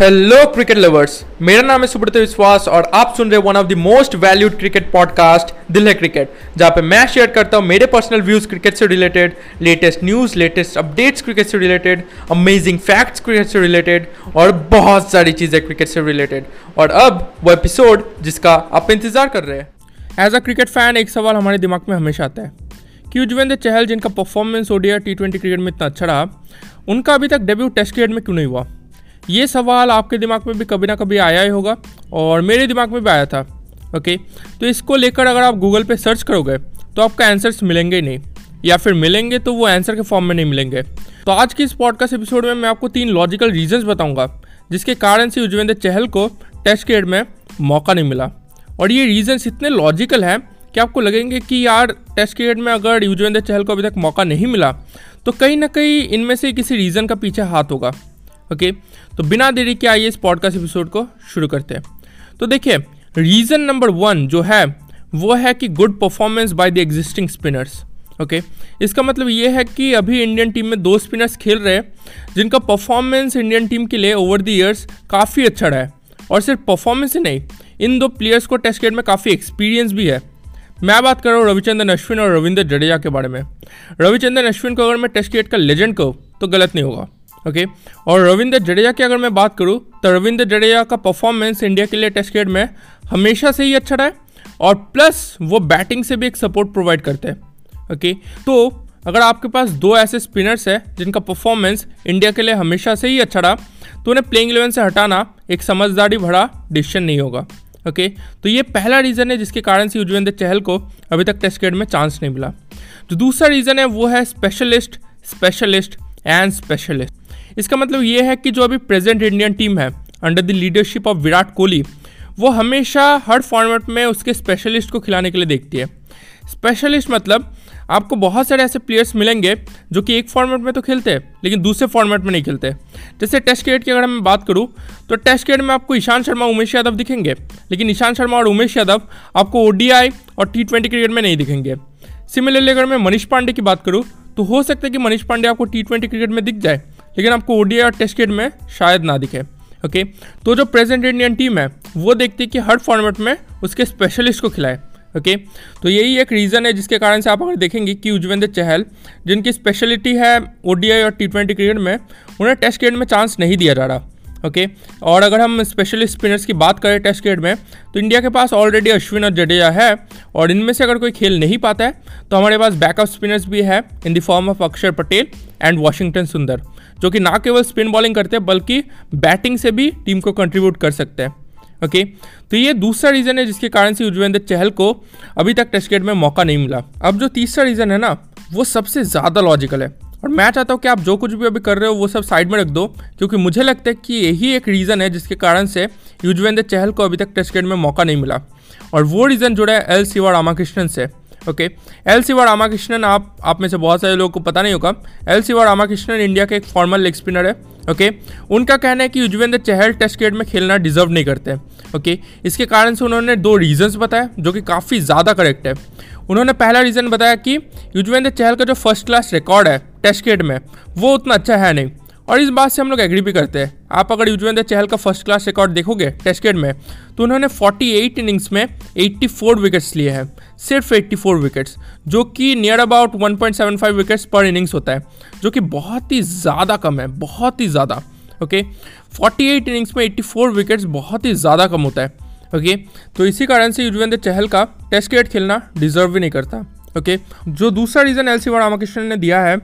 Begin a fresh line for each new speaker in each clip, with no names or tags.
Hello cricket lovers मेरा नाम है सुब्रत विश्वास और आप सुन रहे one of the most valued cricket podcast Dil Hai cricket जहाँ पे मैं शेयर करता हूँ मेरे पर्सनल व्यूज़ क्रिकेट से related latest news latest updates cricket से रिलेटेड अमेजिंग फैक्ट्स क्रिकेट से रिलेटेड और बहुत सारी चीज़ें क्रिकेट से रिलेटेड और अब वो एपिसोड जिसका आप इंतज़ार कर रहे हैं। एज अ क्रिकेट फ़ैन एक सवाल हमारे दिमाग में हमेशा आता है कि युजवेंद्र चहल, जिनका performance Odia T twenty cricket में इतना अच्छा रहा, उनका अभी तक डेब्यू टेस्ट क्रिकेट में क्यों नहीं हुआ? ये सवाल आपके दिमाग में भी कभी ना कभी आया ही होगा और मेरे दिमाग में भी आया था ओके तो इसको लेकर अगर आप गूगल पे सर्च करोगे तो आपको आंसर्स मिलेंगे नहीं। या फिर मिलेंगे तो वो आंसर के फॉर्म में नहीं मिलेंगे। तो आज की इस पॉडकास्ट एपिसोड में मैं आपको तीन लॉजिकल रीजंस बताऊँगा, जिसके कारण से युजवेंद्र चहल को टेस्ट क्रिकेट में मौका नहीं मिला। और ये रीजंस इतने लॉजिकल हैं कि आपको लगेंगे कि यार टेस्ट क्रिकेट में अगर युजवेंद्र चहल को अभी तक मौका नहीं मिला तो कहीं ना कहीं इनमें से किसी रीज़न का पीछे हाथ होगा। ओके? तो बिना देरी के आइए इस पॉडकास्ट एपिसोड को शुरू करते हैं। तो देखिए रीज़न नंबर वन जो है, वो है कि good performance by the existing spinners okay? इसका मतलब ये है कि अभी इंडियन टीम में दो स्पिनर्स खेल रहे हैं, जिनका परफॉर्मेंस इंडियन टीम के लिए ओवर द ईयर्स काफ़ी अच्छा रहा है। और सिर्फ़ परफॉर्मेंस ही नहीं, इन दो प्लेयर्स को टेस्ट क्रिकेट में काफ़ी एक्सपीरियंस भी है। मैं बात कर रहा हूँ रविचंद्रन अश्विन और रविंद्र जडेजा के बारे में। रविचंद्रन अश्विन को अगर मैं टेस्ट क्रिकेट का लेजेंड कहूँ तो गलत नहीं होगा। ओके और रविंद्र जडेजा की अगर मैं बात करूँ तो रविंद्र जडेजा का परफॉर्मेंस इंडिया के लिए टेस्ट क्रिकेट में हमेशा से ही अच्छा रहा है और प्लस वो बैटिंग से भी एक सपोर्ट प्रोवाइड करते हैं। ओके तो अगर आपके पास दो ऐसे स्पिनर्स हैं, जिनका परफॉर्मेंस इंडिया के लिए हमेशा से ही अच्छा रहा तो उन्हें प्लेइंग इलेवन से हटाना एक समझदारी भरा डिसीज़न नहीं होगा। ओके तो ये पहला रीज़न है जिसके कारण से युजवेंद्र चहल को अभी तक टेस्ट क्रिकेट में चांस नहीं मिला। जो दूसरा रीज़न है, वो है स्पेशलिस्ट स्पेशलिस्ट एंड स्पेशलिस्ट इसका मतलब ये है कि जो अभी प्रेजेंट इंडियन टीम है under the leadership of Virat Kohli वो हमेशा हर फॉर्मेट में उसके स्पेशलिस्ट को खिलाने के लिए देखती है। स्पेशलिस्ट मतलब आपको बहुत सारे ऐसे प्लेयर्स मिलेंगे जो कि एक फॉर्मेट में तो खेलते हैं, लेकिन दूसरे फॉर्मेट में नहीं खेलते। जैसे टेस्ट क्रिकेट की अगर मैं बात करूँ तो टेस्ट क्रिकेट में आपको ईशान शर्मा, उमेश यादव दिखेंगे, लेकिन ईशान शर्मा और उमेश यादव आपको ओडीआई और टी ट्वेंटी क्रिकेट में नहीं दिखेंगे। सिमिलरली अगर मैं मनीष पांडे की बात करूँ तो हो सकता है कि मनीष पांडे आपको टी ट्वेंटी क्रिकेट में दिख जाए, लेकिन आपको ओडीआई और टेस्ट क्रिकेट में शायद ना दिखे ओके तो जो प्रेजेंट इंडियन टीम है, वो देखती है कि हर फॉर्मेट में उसके स्पेशलिस्ट को खिलाए ओके तो यही एक रीज़न है जिसके कारण से आप अगर देखेंगे कि युजवेंद्र चहल, जिनकी स्पेशलिटी है ओडीआई और टी ट्वेंटी क्रिकेट में, उन्हें टेस्ट क्रिकेट में चांस नहीं दिया जा रहा। Okay okay? और अगर हम स्पेशलिस्ट स्पिनर्स की बात करें टेस्ट क्रिकेट में तो इंडिया के पास ऑलरेडी अश्विन और जडेजा है, और इनमें से अगर कोई खेल नहीं पाता है तो हमारे पास बैकअप स्पिनर्स भी है इन द फॉर्म ऑफ़ अक्षर पटेल एंड वॉशिंगटन सुंदर, जो कि ना केवल स्पिन बॉलिंग करते हैं बल्कि बैटिंग से भी टीम को कंट्रीब्यूट कर सकते हैं, ओके okay? तो ये दूसरा रीज़न है जिसके कारण से युजवेंद्र चहल को अभी तक टेस्ट क्रिकेट में मौका नहीं मिला अब जो तीसरा रीज़न है ना, वो सबसे ज़्यादा लॉजिकल है और मैं चाहता हूँ कि आप जो कुछ भी अभी कर रहे हो, वो सब साइड में रख दो, क्योंकि मुझे लगता है कि यही एक रीज़न है जिसके कारण से युजवेंद्र चहल को अभी तक टेस्ट क्रिकेट में मौका नहीं मिला। और वो रीज़न जुड़ा है एल सिवा रामाकृष्णन से ओके एल सिवा रामाकृष्णन, आप आप में से बहुत सारे लोगों को पता नहीं होगा एल सिवा रामाकृष्णन इंडिया के एक फॉर्मल लेग स्पिनर है ओके उनका कहना है कि युजवेंद्र चहल टेस्ट क्रिकेट में खेलना डिजर्व नहीं करते ओके इसके कारण से उन्होंने दो रीजंस बताए, जो कि काफ़ी ज़्यादा करेक्ट है। उन्होंने पहला रीज़न बताया कि युजवेंद्र चहल का जो फ़र्स्ट क्लास रिकॉर्ड है टेस्ट क्रिकेट में। वो उतना अच्छा है नहीं। और इस बात से हम लोग एग्री भी करते हैं। आप अगर युजवेंद्र चहल का फ़र्स्ट क्लास रिकॉर्ड देखोगे टेस्ट क्रिकेट में तो उन्होंने 48 इनिंग्स में 84 विकेट्स लिए हैं। सिर्फ़ 84 विकेट्स जो कि near about 1.75 wickets per innings होता है, जो कि बहुत ही ज़्यादा कम है, बहुत ही ज़्यादा। ओके 48 इनिंग्स में 84 विकेट्स बहुत ही ज़्यादा कम होता है। ओके तो इसी कारण से युजवेंद्र चहल का टेस्ट क्रिकेट खेलना डिजर्व भी नहीं करता। ओके जो दूसरा रीज़न एल सी रामाकृष्णन ने दिया है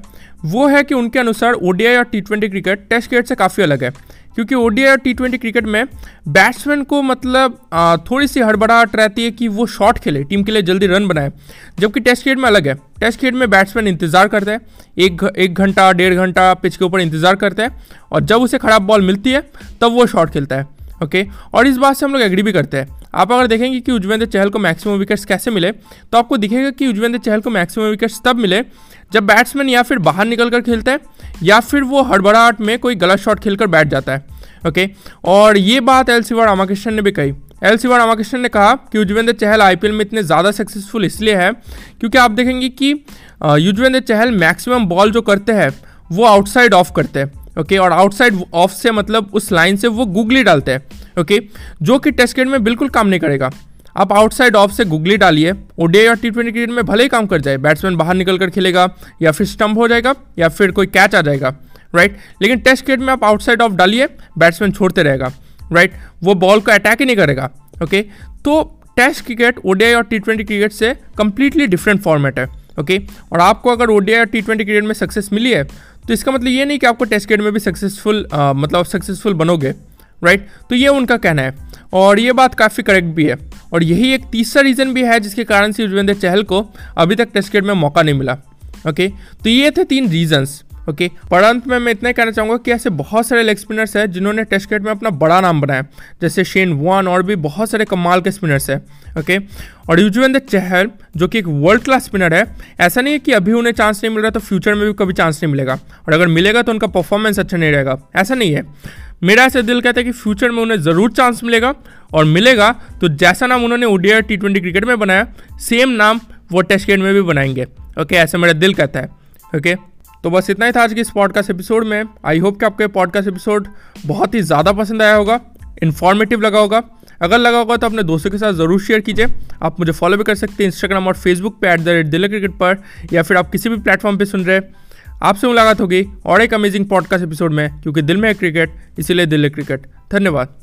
वो है कि उनके अनुसार ओडीआई और T twenty cricket test cricket से काफ़ी अलग है, क्योंकि ओडीआई और टी ट्वेंटी क्रिकेट में बैट्समैन को मतलब थोड़ी सी हड़बड़ाहट रहती है कि वो शॉट खेले टीम के लिए जल्दी रन बनाए, जबकि टेस्ट क्रिकेट में अलग है। टेस्ट क्रिकेट में बैट्समैन इंतज़ार करता है, एक एक घंटा, डेढ़ घंटा पिच के ऊपर इंतज़ार करता है, और जब उसे खराब बॉल मिलती है, तब वो शॉट खेलता है। ओके? और इस बात से हम लोग एग्री भी करते हैं। आप अगर देखेंगे कि युजवेंद्र चहल को मैक्सिमम विकेट्स कैसे मिले तो आपको दिखेगा कि युजवेंद्र चहल को मैक्सिमम विकेट्स तब मिले जब बैट्समैन या फिर बाहर निकल कर खेलता है, या फिर वो हड़बड़ाहट में कोई गलत शॉट खेलकर बैठ जाता है। ओके? और ये बात एल सिवा रामाकृष्णन ने भी कही। एल सिवा रामाकृष्णन ने कहा कि युजवेंद्र चहल आईपीएल में इतने ज़्यादा सक्सेसफुल इसलिए है क्योंकि आप देखेंगे कि युजवेंद्र चहल मैक्सिमम बॉल जो करते हैं, वो आउटसाइड ऑफ़ करते हैं। ओके, और आउटसाइड ऑफ़ से मतलब उस लाइन से वो गूगली डालते हैं, ओके, जो कि टेस्ट क्रिकेट में बिल्कुल काम नहीं करेगा। आप आउटसाइड ऑफ़ से गुगली डालिए ओडीआई और टी ट्वेंटी क्रिकेट में भले ही काम कर जाए बैट्समैन बाहर निकल कर खेलेगा, या फिर स्टंप हो जाएगा, या फिर कोई कैच आ जाएगा राइट लेकिन टेस्ट क्रिकेट में आप आउटसाइड ऑफ़ डालिए बैट्समैन छोड़ते रहेगा राइट वो बॉल को अटैक ही नहीं करेगा, ओके? तो टेस्ट क्रिकेट ओडीआई और टी ट्वेंटी क्रिकेट से कंप्लीटली डिफरेंट फॉर्मेट है, ओके? और आपको अगर ओडीआई और टी ट्वेंटी क्रिकेट में सक्सेस मिली है तो इसका मतलब ये नहीं कि आपको टेस्ट क्रिकेट में भी सक्सेसफुल मतलब सक्सेसफुल बनोगे राइट तो ये उनका कहना है। और ये बात काफ़ी करेक्ट भी है। और यही एक तीसरा रीज़न भी है जिसके कारण से युजवेंद्र चहल को अभी तक टेस्ट क्रिकेट में मौका नहीं मिला। ओके तो ये थे तीन रीजंस ओके पर अंत में मैं इतना ही कहना चाहूँगा कि ऐसे बहुत सारे लेग स्पिनर्स हैं जिन्होंने टेस्ट क्रिकेट में अपना बड़ा नाम बनाया। जैसे शेन वन और भी बहुत सारे कमाल के स्पिनर्स हैं। ओके और युजवेंद्र चहल जो कि एक वर्ल्ड क्लास स्पिनर है, ऐसा नहीं है कि अभी उन्हें चांस नहीं मिल रहा तो फ्यूचर में भी कभी चांस नहीं मिलेगा। और अगर मिलेगा तो उनका परफॉर्मेंस अच्छा नहीं रहेगा। ऐसा नहीं है। मेरा ऐसे दिल कहता है कि फ्यूचर में उन्हें ज़रूर चांस मिलेगा। और मिलेगा तो जैसा नाम उन्होंने ओडिया टी ट्वेंटी क्रिकेट में बनाया सेम नाम वो टेस्ट क्रिकेट में भी बनाएँगे। ओके ऐसा मेरा दिल कहता है। ओके तो बस इतना ही था आज के इस पॉडकास्ट एपिसोड में। आई होप कि आपको ये पॉडकास्ट एपिसोड बहुत ही ज़्यादा पसंद आया होगा इन्फॉर्मेटिव लगा होगा। अगर लगा होगा तो अपने दोस्तों के साथ ज़रूर शेयर कीजिए। आप मुझे फॉलो भी कर सकते हैं इंस्टाग्राम और फेसबुक पे at the rate Dil cricket पर, या फिर आप किसी भी प्लेटफॉर्म पे सुन रहे आपसे मुलाकात होगी और एक अमेजिंग पॉडकास्ट एपिसोड में, क्योंकि दिल में है क्रिकेट इसीलिए दिल क्रिकेट धन्यवाद।